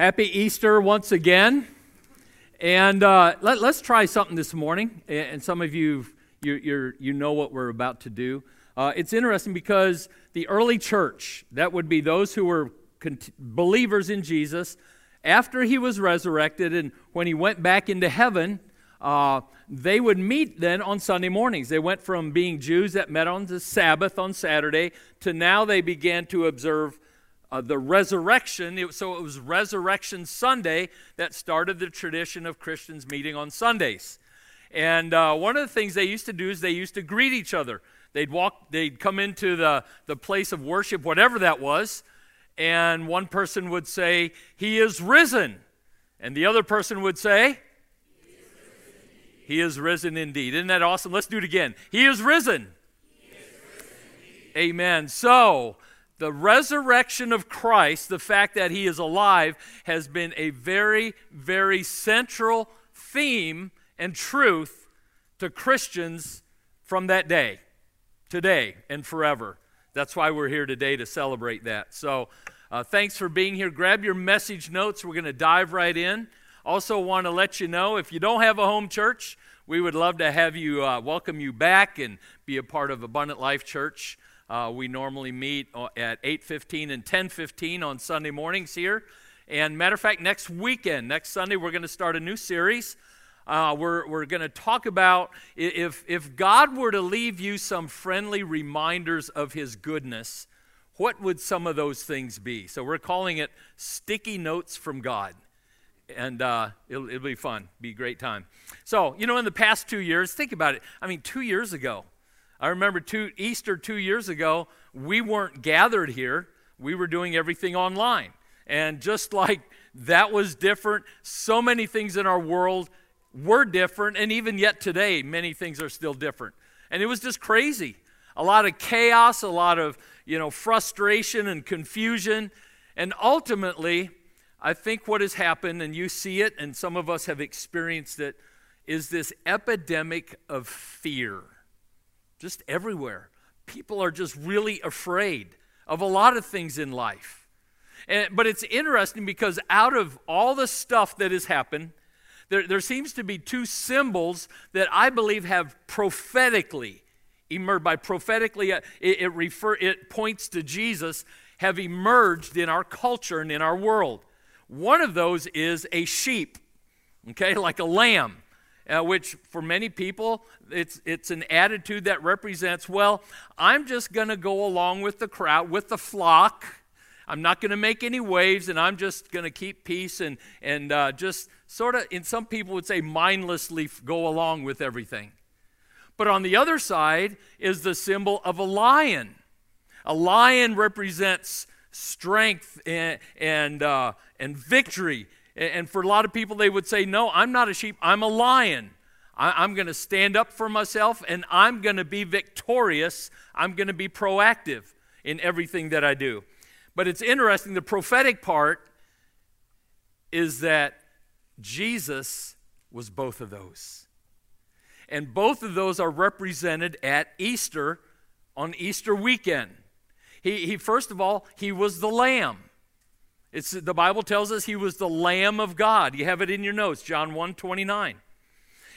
Happy Easter once again. And uh, let, us try something this morning. And some of you, you, you know what we're about to do. Uh, it's interesting because the early church, that would be those who were believers in Jesus, after he was resurrected and when he went back into heaven, uh, they would meet then on Sunday mornings. They went from being Jews that met on the Sabbath on Saturday to now they began to observe uh, the resurrection. It, so it was Resurrection Sunday that started the tradition of Christians meeting on Sundays. And uh, one of the things they used to do is they used to greet each other. They'd walk, they'd come into the, the place of worship, whatever that was, and one person would say, He is risen. And the other person would say, He is risen indeed. Isn't that awesome? Let's do it again. He is risen. He is risen Amen. So, the resurrection of Christ, the fact that he is alive, has been a very, very central theme and truth to Christians from that day, today, and forever. That's why we're here today to celebrate that. So, uh, thanks for being here. Grab your message notes. We're going to dive right in. Also, want to let you know if you don't have a home church, we would love to have you uh, welcome you back and be a part of Abundant Life Church. Uh, we normally meet uh, at 8.15 and 10.15 on Sunday mornings here. And matter of fact, next weekend, next Sunday, we're going to start a new series. Uh, we're we're going to talk about if, if God were to leave you some friendly reminders of his goodness, what would some of those things be? So we're calling it Sticky Notes from God. And uh, it'll, it'll be fun, be a great time. So, you know, in the past two years, think about it. I mean, two years ago, I remember two, Easter two years ago, we weren't gathered here. We were doing everything online. And just like that was different, so many things in our world were different. And even yet today, many things are still different. And it was just crazy. A lot of chaos, a lot of, you know, frustration and confusion. And ultimately, I think what has happened, and you see it, and some of us have experienced it, is this epidemic of fear just everywhere. People are just really afraid of a lot of things in life. And, but it's interesting because out of all the stuff that has happened, there, there seems to be two symbols that I believe have prophetically emerged. By prophetically, uh, it, it, refer, it points to Jesus, have emerged in our culture and in our world. One of those is a sheep, okay, like a lamb uh, which for many people, it's, it's an attitude that represents, well, I'm just going to go along with the crowd, with the flock. I'm not going to make any waves, and I'm just going to keep peace and, and uh, just sort of, in some people would say, mindlessly go along with everything. But on the other side is the symbol of a lion. A lion represents strength and, and, uh, and victory and for a lot of people, they would say, No, I'm not a sheep, I'm a lion. I'm going to stand up for myself and I'm going to be victorious. I'm going to be proactive in everything that I do. But it's interesting, the prophetic part is that Jesus was both of those. And both of those are represented at Easter on Easter weekend. He, he first of all, he was the lamb. It's, the Bible tells us he was the Lamb of God. You have it in your notes, John 1 29.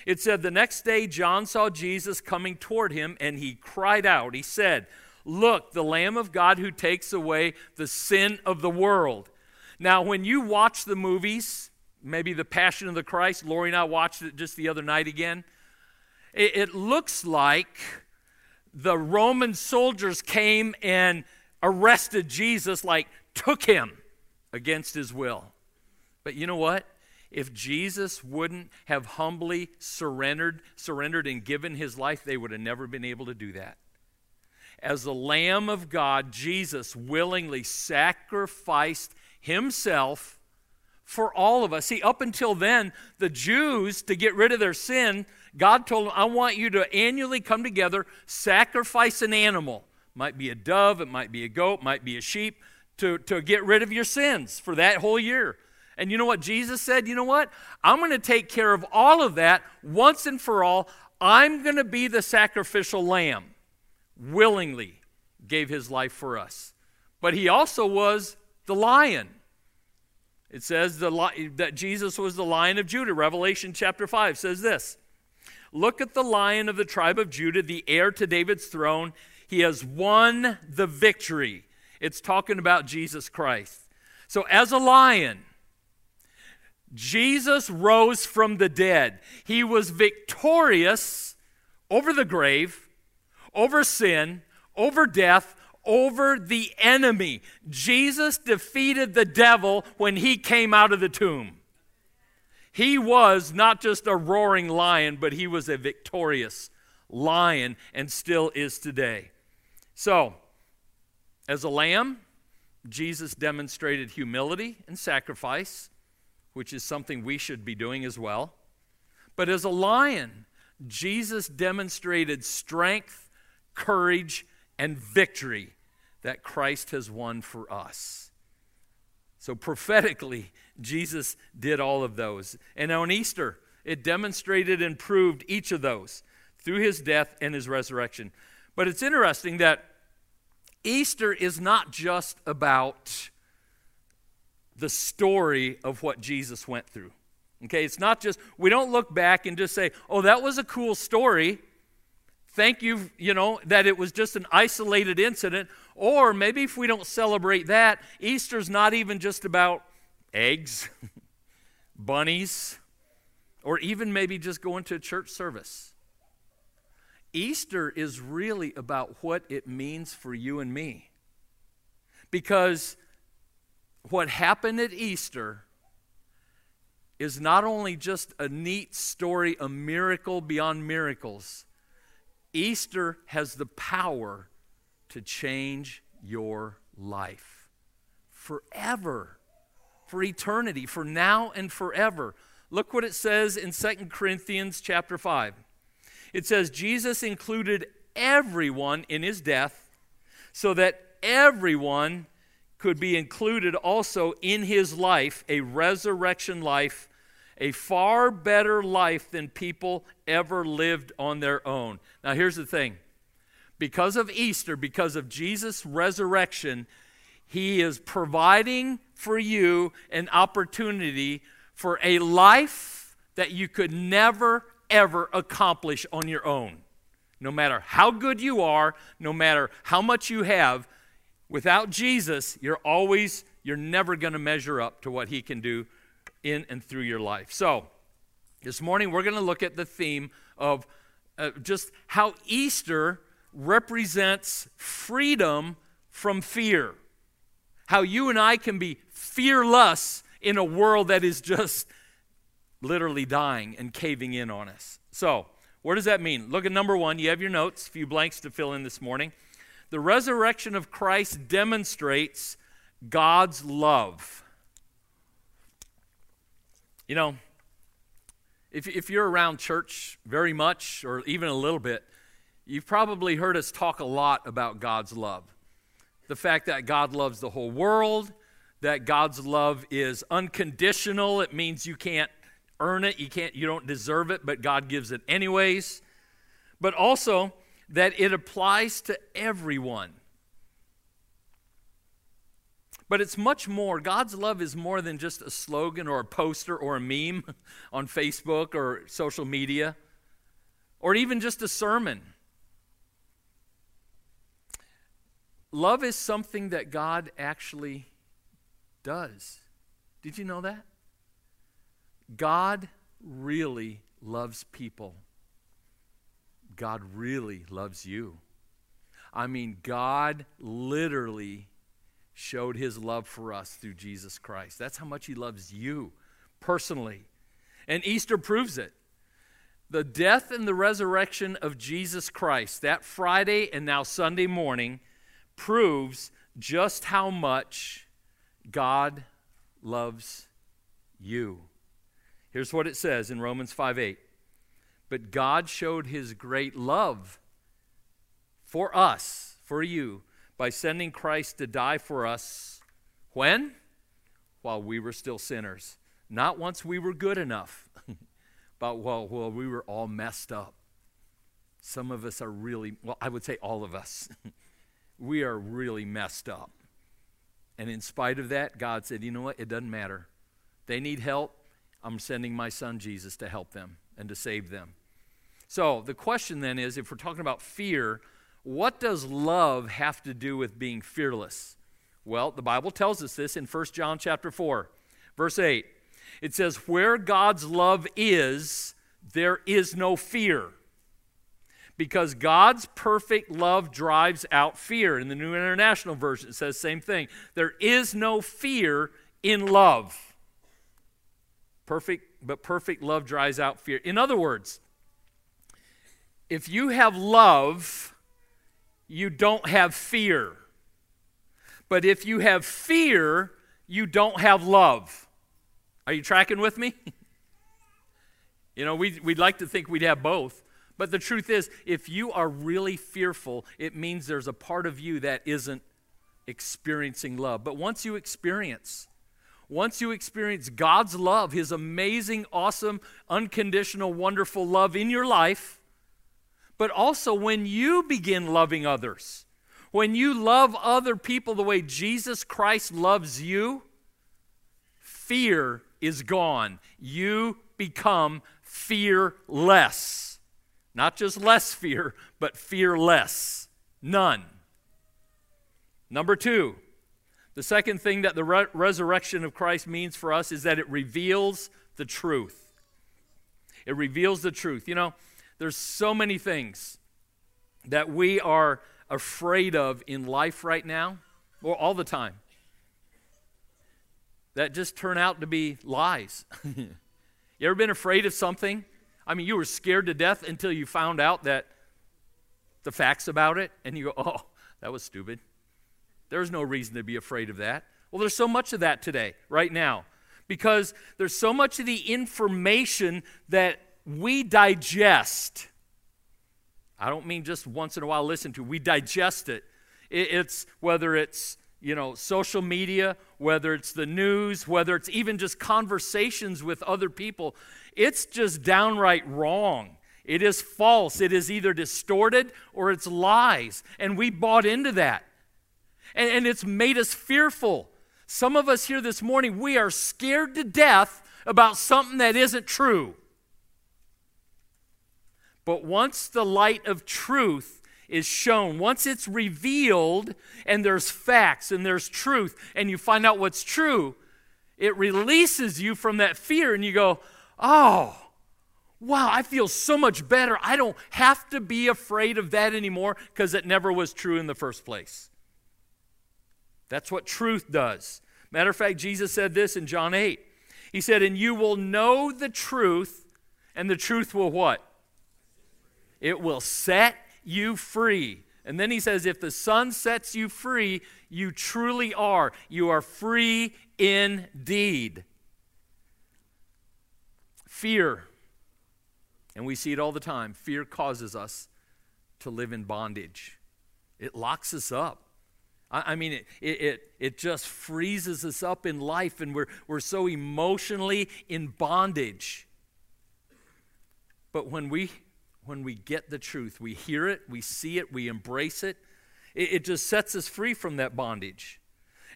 It said, The next day John saw Jesus coming toward him, and he cried out. He said, Look, the Lamb of God who takes away the sin of the world. Now, when you watch the movies, maybe The Passion of the Christ, Lori and I watched it just the other night again, it, it looks like the Roman soldiers came and arrested Jesus, like took him against his will. But you know what? If Jesus wouldn't have humbly surrendered, surrendered and given his life, they would have never been able to do that. As the Lamb of God, Jesus willingly sacrificed himself for all of us. See, up until then, the Jews, to get rid of their sin, God told them, I want you to annually come together, sacrifice an animal. Might be a dove, it might be a goat, might be a sheep, to, to get rid of your sins for that whole year. And you know what Jesus said? You know what? I'm going to take care of all of that once and for all. I'm going to be the sacrificial lamb. Willingly gave his life for us. But he also was the lion. It says the, that Jesus was the lion of Judah. Revelation chapter 5 says this Look at the lion of the tribe of Judah, the heir to David's throne. He has won the victory. It's talking about Jesus Christ. So, as a lion, Jesus rose from the dead. He was victorious over the grave, over sin, over death, over the enemy. Jesus defeated the devil when he came out of the tomb. He was not just a roaring lion, but he was a victorious lion and still is today. So, as a lamb, Jesus demonstrated humility and sacrifice, which is something we should be doing as well. But as a lion, Jesus demonstrated strength, courage, and victory that Christ has won for us. So, prophetically, Jesus did all of those. And on Easter, it demonstrated and proved each of those through his death and his resurrection. But it's interesting that Easter is not just about the story of what Jesus went through. Okay, it's not just, we don't look back and just say, oh, that was a cool story. Thank you, you know, that it was just an isolated incident. Or maybe if we don't celebrate that, Easter's not even just about eggs, bunnies, or even maybe just going to a church service. Easter is really about what it means for you and me. Because what happened at Easter is not only just a neat story, a miracle beyond miracles, Easter has the power to change your life forever, for eternity, for now and forever. Look what it says in 2 Corinthians chapter 5. It says, Jesus included everyone in his death so that everyone could be included also in his life, a resurrection life, a far better life than people ever lived on their own. Now, here's the thing because of Easter, because of Jesus' resurrection, he is providing for you an opportunity for a life that you could never ever accomplish on your own. No matter how good you are, no matter how much you have, without Jesus, you're always, you're never going to measure up to what he can do in and through your life. So, this morning we're going to look at the theme of uh, just how Easter represents freedom from fear. How you and I can be fearless in a world that is just literally dying and caving in on us. So, what does that mean? Look at number one. You have your notes, a few blanks to fill in this morning. The resurrection of Christ demonstrates God's love. You know, if, if you're around church very much or even a little bit, you've probably heard us talk a lot about God's love. The fact that God loves the whole world, that God's love is unconditional. It means you can't earn it, you can't you don't deserve it, but God gives it anyways. But also that it applies to everyone. But it's much more. God's love is more than just a slogan or a poster or a meme on Facebook or social media or even just a sermon. Love is something that God actually does. Did you know that? God really loves people. God really loves you. I mean, God literally showed his love for us through Jesus Christ. That's how much he loves you personally. And Easter proves it. The death and the resurrection of Jesus Christ, that Friday and now Sunday morning, proves just how much God loves you. Here's what it says in Romans 5 8. But God showed his great love for us, for you, by sending Christ to die for us. When? While we were still sinners. Not once we were good enough, but while, while we were all messed up. Some of us are really, well, I would say all of us. we are really messed up. And in spite of that, God said, you know what? It doesn't matter. They need help. I'm sending my son Jesus to help them and to save them. So the question then is if we're talking about fear, what does love have to do with being fearless? Well, the Bible tells us this in 1 John chapter 4, verse 8. It says, Where God's love is, there is no fear. Because God's perfect love drives out fear. In the New International Version, it says same thing. There is no fear in love. Perfect, but perfect love dries out fear. In other words, if you have love, you don't have fear. But if you have fear, you don't have love. Are you tracking with me? you know, we'd, we'd like to think we'd have both. But the truth is, if you are really fearful, it means there's a part of you that isn't experiencing love. But once you experience, once you experience God's love, His amazing, awesome, unconditional, wonderful love in your life, but also when you begin loving others, when you love other people the way Jesus Christ loves you, fear is gone. You become fearless. Not just less fear, but fearless. None. Number two, the second thing that the re- resurrection of Christ means for us is that it reveals the truth. It reveals the truth. You know, there's so many things that we are afraid of in life right now, or all the time, that just turn out to be lies. you ever been afraid of something? I mean, you were scared to death until you found out that the facts about it, and you go, oh, that was stupid. There's no reason to be afraid of that. Well, there's so much of that today, right now, because there's so much of the information that we digest. I don't mean just once in a while listen to, we digest it. It's whether it's you know, social media, whether it's the news, whether it's even just conversations with other people, it's just downright wrong. It is false. It is either distorted or it's lies. And we bought into that. And, and it's made us fearful. Some of us here this morning, we are scared to death about something that isn't true. But once the light of truth is shown, once it's revealed and there's facts and there's truth and you find out what's true, it releases you from that fear and you go, oh, wow, I feel so much better. I don't have to be afraid of that anymore because it never was true in the first place. That's what truth does. Matter of fact, Jesus said this in John 8. He said, And you will know the truth, and the truth will what? It will set you free. And then he says, If the Son sets you free, you truly are. You are free indeed. Fear, and we see it all the time, fear causes us to live in bondage, it locks us up. I, mean, it, it, it just freezes us up in life, and we're, we're so emotionally in bondage. But when we when we get the truth. We hear it, we see it, we embrace it. It, it just sets us free from that bondage.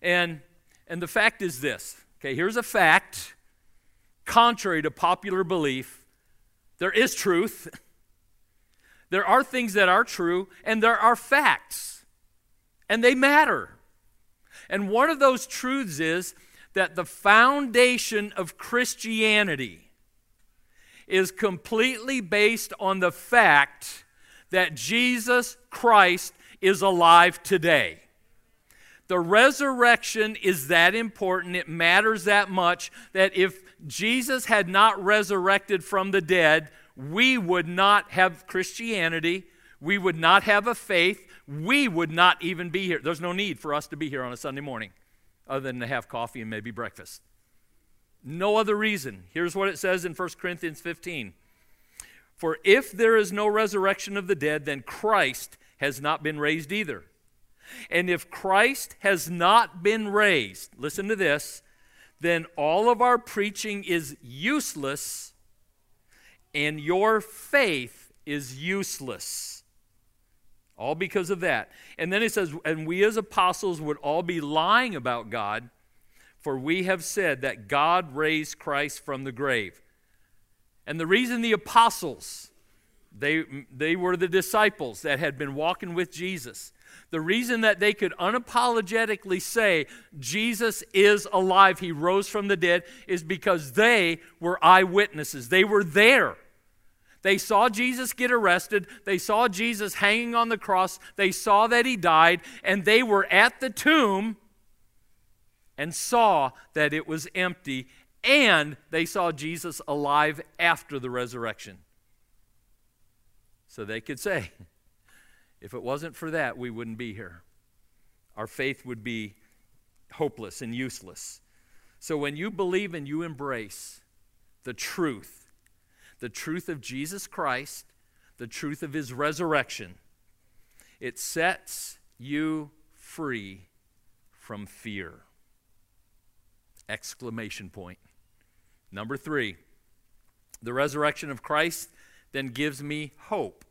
And, and the fact is this okay, here's a fact contrary to popular belief there is truth. There are things that are true, and there are facts, and they matter. And one of those truths is that the foundation of Christianity is completely based on the fact that Jesus Christ is alive today. The resurrection is that important, it matters that much that if Jesus had not resurrected from the dead, we would not have Christianity, we would not have a faith, we would not even be here. There's no need for us to be here on a Sunday morning other than to have coffee and maybe breakfast. No other reason. Here's what it says in 1 Corinthians 15 For if there is no resurrection of the dead, then Christ has not been raised either. And if Christ has not been raised, listen to this, then all of our preaching is useless and your faith is useless. All because of that. And then it says, and we as apostles would all be lying about God for we have said that God raised Christ from the grave. And the reason the apostles, they, they were the disciples that had been walking with Jesus. The reason that they could unapologetically say Jesus is alive, he rose from the dead, is because they were eyewitnesses. They were there. They saw Jesus get arrested. They saw Jesus hanging on the cross. They saw that he died, and they were at the tomb and saw that it was empty, and they saw Jesus alive after the resurrection. So they could say, if it wasn't for that, we wouldn't be here. Our faith would be hopeless and useless. So when you believe and you embrace the truth, the truth of Jesus Christ, the truth of his resurrection, it sets you free from fear. Exclamation point. Number three, the resurrection of Christ then gives me hope.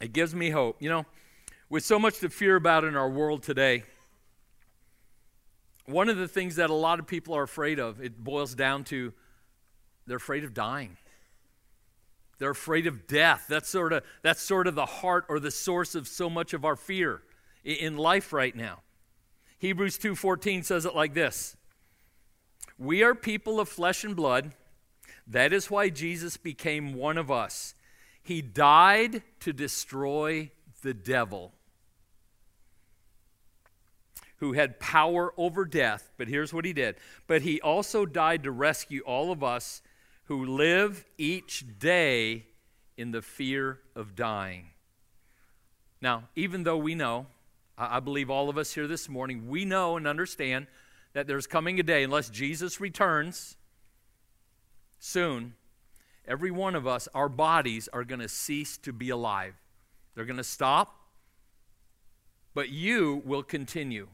It gives me hope. You know, with so much to fear about in our world today, one of the things that a lot of people are afraid of, it boils down to they're afraid of dying. They're afraid of death. That's sort of, that's sort of the heart or the source of so much of our fear in life right now. Hebrews 2:14 says it like this. We are people of flesh and blood. That is why Jesus became one of us. He died to destroy the devil who had power over death. But here's what he did. But he also died to rescue all of us who live each day in the fear of dying. Now, even though we know, I believe all of us here this morning, we know and understand that there's coming a day, unless Jesus returns soon, every one of us, our bodies are going to cease to be alive. They're going to stop, but you will continue.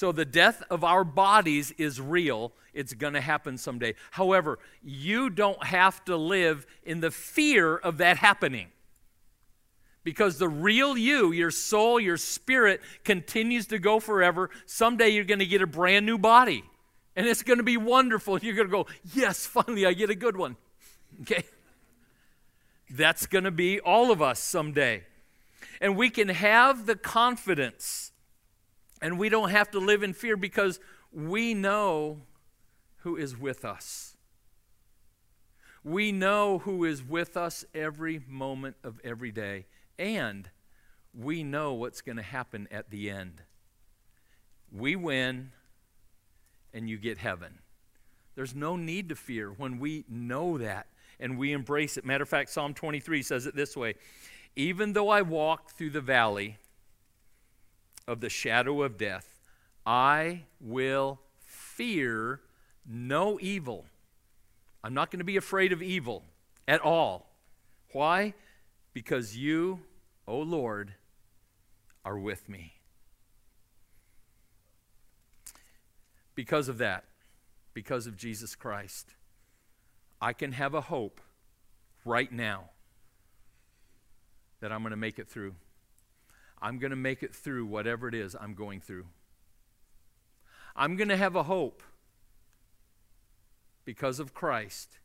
So the death of our bodies is real. It's going to happen someday. However, you don't have to live in the fear of that happening. Because the real you, your soul, your spirit, continues to go forever. Someday you're going to get a brand new body. And it's going to be wonderful. You're going to go, yes, finally, I get a good one. Okay? That's going to be all of us someday. And we can have the confidence and we don't have to live in fear because we know who is with us. We know who is with us every moment of every day. And we know what's going to happen at the end. We win, and you get heaven. There's no need to fear when we know that and we embrace it. Matter of fact, Psalm 23 says it this way Even though I walk through the valley of the shadow of death, I will fear no evil. I'm not going to be afraid of evil at all. Why? Because you, O oh Lord, are with me. Because of that, because of Jesus Christ, I can have a hope right now that I'm going to make it through. I'm going to make it through whatever it is I'm going through. I'm going to have a hope because of Christ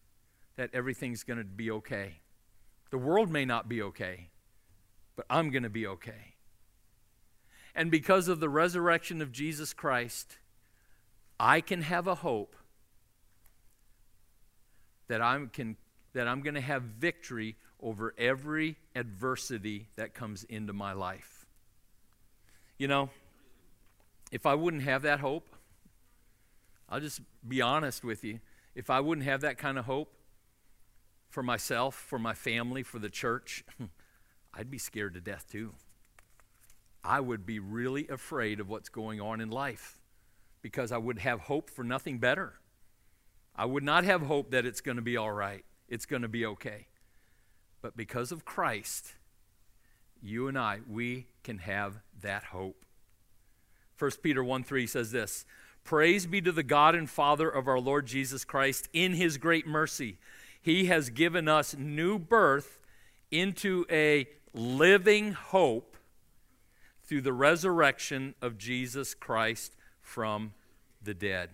that everything's going to be okay. The world may not be okay, but I'm going to be okay. And because of the resurrection of Jesus Christ, I can have a hope that I'm, can, that I'm going to have victory over every adversity that comes into my life. You know, if I wouldn't have that hope, I'll just be honest with you. If I wouldn't have that kind of hope for myself, for my family, for the church, I'd be scared to death too. I would be really afraid of what's going on in life because I would have hope for nothing better. I would not have hope that it's going to be all right, it's going to be okay. But because of Christ, you and I, we can have that hope. 1 Peter 1 3 says this Praise be to the God and Father of our Lord Jesus Christ. In his great mercy, he has given us new birth into a living hope through the resurrection of Jesus Christ from the dead.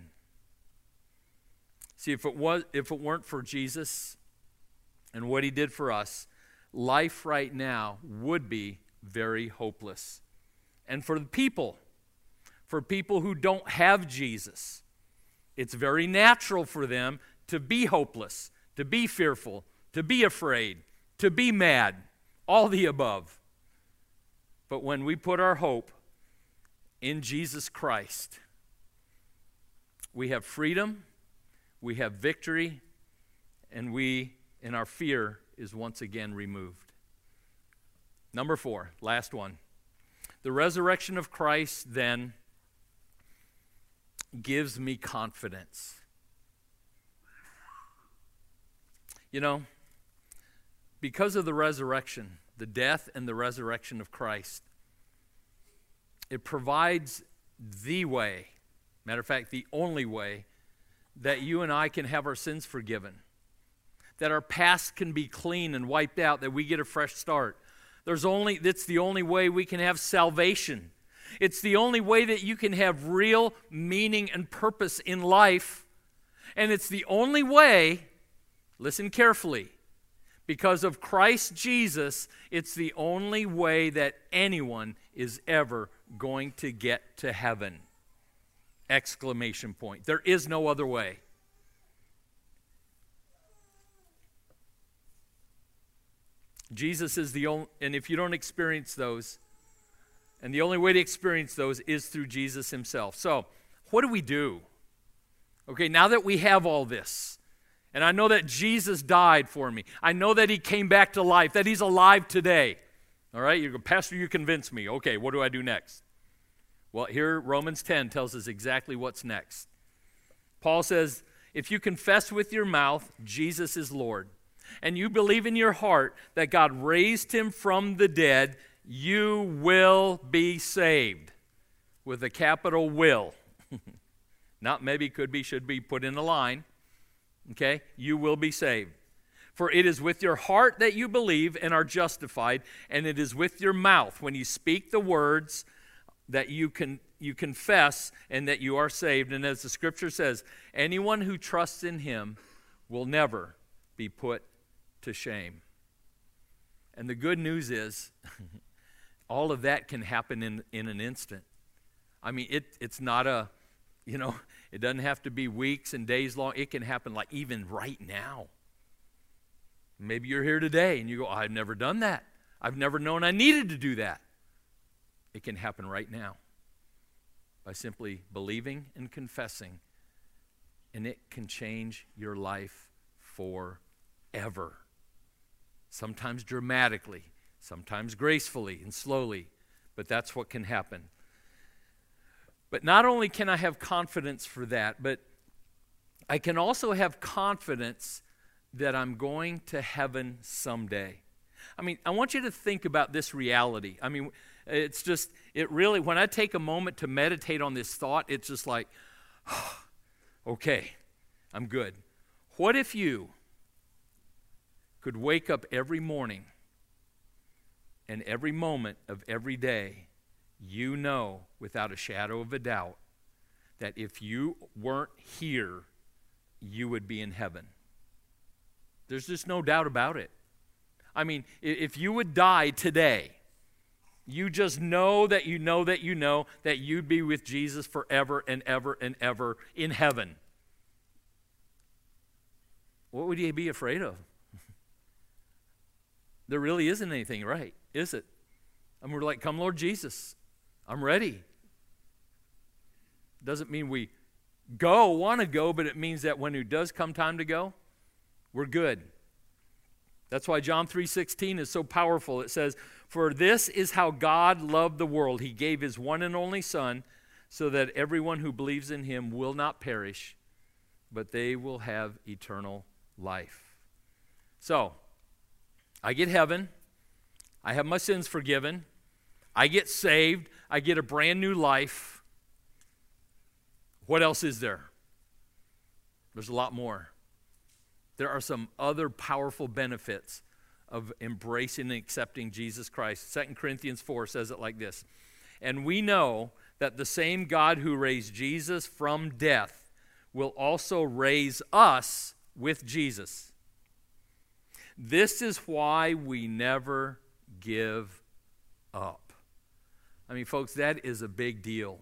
See, if it, was, if it weren't for Jesus and what he did for us, life right now would be very hopeless. And for the people, for people who don't have Jesus, it's very natural for them to be hopeless, to be fearful, to be afraid, to be mad, all the above. But when we put our hope in Jesus Christ, we have freedom, we have victory, and we, and our fear is once again removed. Number four, last one. The resurrection of Christ then gives me confidence. You know, because of the resurrection, the death and the resurrection of Christ, it provides the way, matter of fact, the only way that you and I can have our sins forgiven, that our past can be clean and wiped out, that we get a fresh start. There's only that's the only way we can have salvation. It's the only way that you can have real meaning and purpose in life. And it's the only way, listen carefully, because of Christ Jesus, it's the only way that anyone is ever going to get to heaven. Exclamation point. There is no other way. Jesus is the only, and if you don't experience those, and the only way to experience those is through Jesus himself. So, what do we do? Okay, now that we have all this, and I know that Jesus died for me, I know that he came back to life, that he's alive today. All right, you go, Pastor, you convince me. Okay, what do I do next? Well, here Romans 10 tells us exactly what's next. Paul says, If you confess with your mouth Jesus is Lord, and you believe in your heart that God raised him from the dead, you will be saved. With a capital will. Not maybe, could be, should be put in a line. Okay? You will be saved. For it is with your heart that you believe and are justified, and it is with your mouth when you speak the words that you can you confess and that you are saved. And as the scripture says, anyone who trusts in him will never be put to shame. And the good news is all of that can happen in, in an instant. I mean, it, it's not a, you know, it doesn't have to be weeks and days long. It can happen like even right now. Maybe you're here today and you go, I've never done that. I've never known I needed to do that. It can happen right now by simply believing and confessing, and it can change your life forever. Sometimes dramatically, sometimes gracefully and slowly, but that's what can happen. But not only can I have confidence for that, but I can also have confidence that I'm going to heaven someday. I mean, I want you to think about this reality. I mean, it's just, it really, when I take a moment to meditate on this thought, it's just like, okay, I'm good. What if you could wake up every morning and every moment of every day, you know without a shadow of a doubt that if you weren't here, you would be in heaven. There's just no doubt about it. I mean, if you would die today, you just know that you know that you know that you'd be with Jesus forever and ever and ever in heaven. What would you be afraid of? There really isn't anything right, is it? And we're like, Come, Lord Jesus, I'm ready. Doesn't mean we go, want to go, but it means that when it does come time to go, we're good. That's why John 3:16 is so powerful. It says, "For this is how God loved the world. He gave his one and only son so that everyone who believes in him will not perish, but they will have eternal life." So, I get heaven. I have my sins forgiven. I get saved. I get a brand new life. What else is there? There's a lot more there are some other powerful benefits of embracing and accepting Jesus Christ. 2 Corinthians 4 says it like this And we know that the same God who raised Jesus from death will also raise us with Jesus. This is why we never give up. I mean, folks, that is a big deal.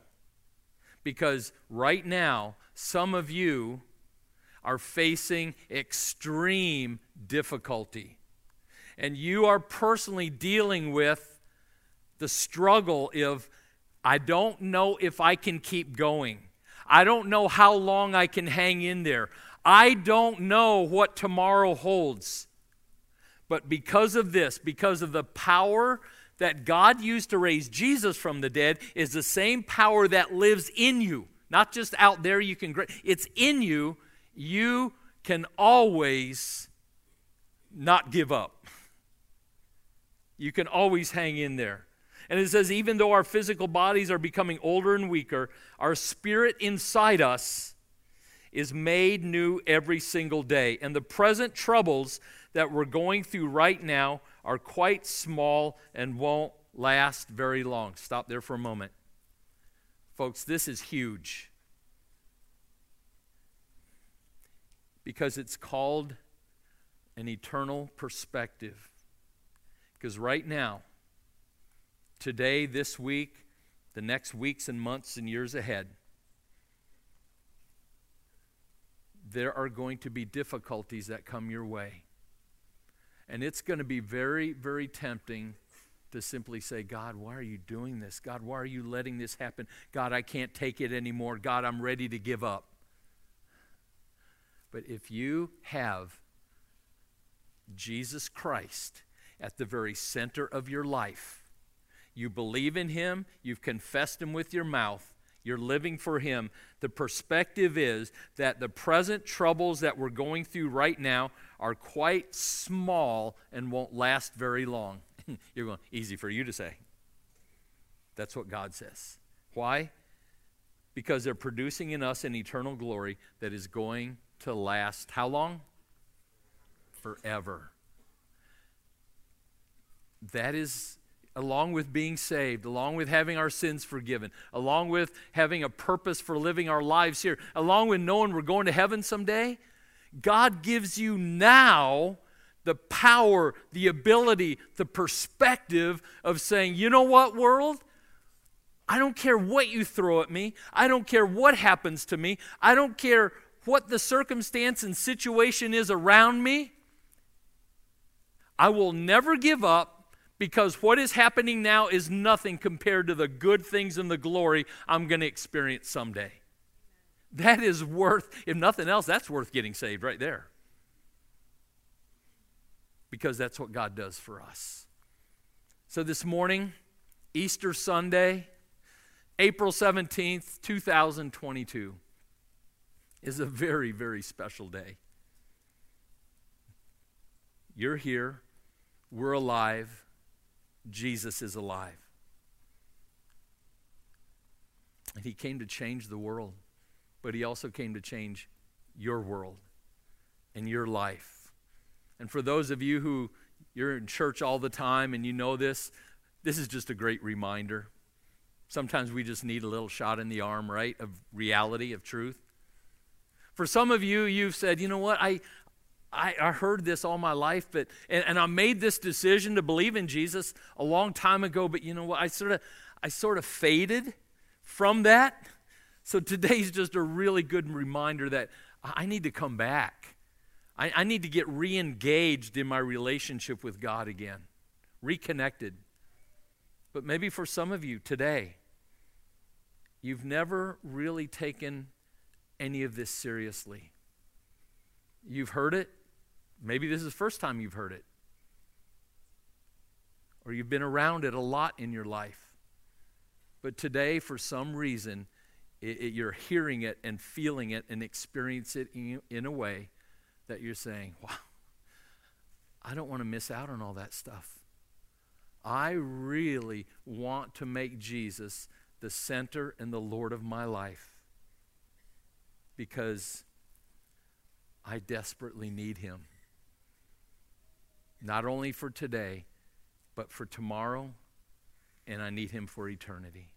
Because right now, some of you are facing extreme difficulty. And you are personally dealing with the struggle of, I don't know if I can keep going. I don't know how long I can hang in there. I don't know what tomorrow holds. But because of this, because of the power that God used to raise Jesus from the dead, is the same power that lives in you. Not just out there, you can, it's in you. You can always not give up. You can always hang in there. And it says, even though our physical bodies are becoming older and weaker, our spirit inside us is made new every single day. And the present troubles that we're going through right now are quite small and won't last very long. Stop there for a moment. Folks, this is huge. Because it's called an eternal perspective. Because right now, today, this week, the next weeks and months and years ahead, there are going to be difficulties that come your way. And it's going to be very, very tempting to simply say, God, why are you doing this? God, why are you letting this happen? God, I can't take it anymore. God, I'm ready to give up. But if you have Jesus Christ at the very center of your life, you believe in Him, you've confessed Him with your mouth, you're living for Him. The perspective is that the present troubles that we're going through right now are quite small and won't last very long. You're going, easy for you to say. That's what God says. Why? Because they're producing in us an eternal glory that is going to last how long? Forever. That is along with being saved, along with having our sins forgiven, along with having a purpose for living our lives here, along with knowing we're going to heaven someday, God gives you now the power, the ability, the perspective of saying, you know what, world? I don't care what you throw at me. I don't care what happens to me. I don't care what the circumstance and situation is around me. I will never give up because what is happening now is nothing compared to the good things and the glory I'm going to experience someday. That is worth, if nothing else, that's worth getting saved right there. Because that's what God does for us. So this morning, Easter Sunday, April 17th, 2022, is a very, very special day. You're here, we're alive Jesus is alive. And he came to change the world, but he also came to change your world and your life. And for those of you who you're in church all the time and you know this, this is just a great reminder. Sometimes we just need a little shot in the arm, right, of reality, of truth. For some of you, you've said, you know what, I, I, I heard this all my life, but and, and I made this decision to believe in Jesus a long time ago, but you know what? I sort of I sort of faded from that. So today's just a really good reminder that I need to come back. I, I need to get re engaged in my relationship with God again, reconnected. But maybe for some of you today, you've never really taken any of this seriously. You've heard it, Maybe this is the first time you've heard it. Or you've been around it a lot in your life. But today, for some reason, it, it, you're hearing it and feeling it and experience it in, in a way that you're saying, wow, I don't want to miss out on all that stuff. I really want to make Jesus the center and the Lord of my life because I desperately need him not only for today, but for tomorrow and I need him for eternity.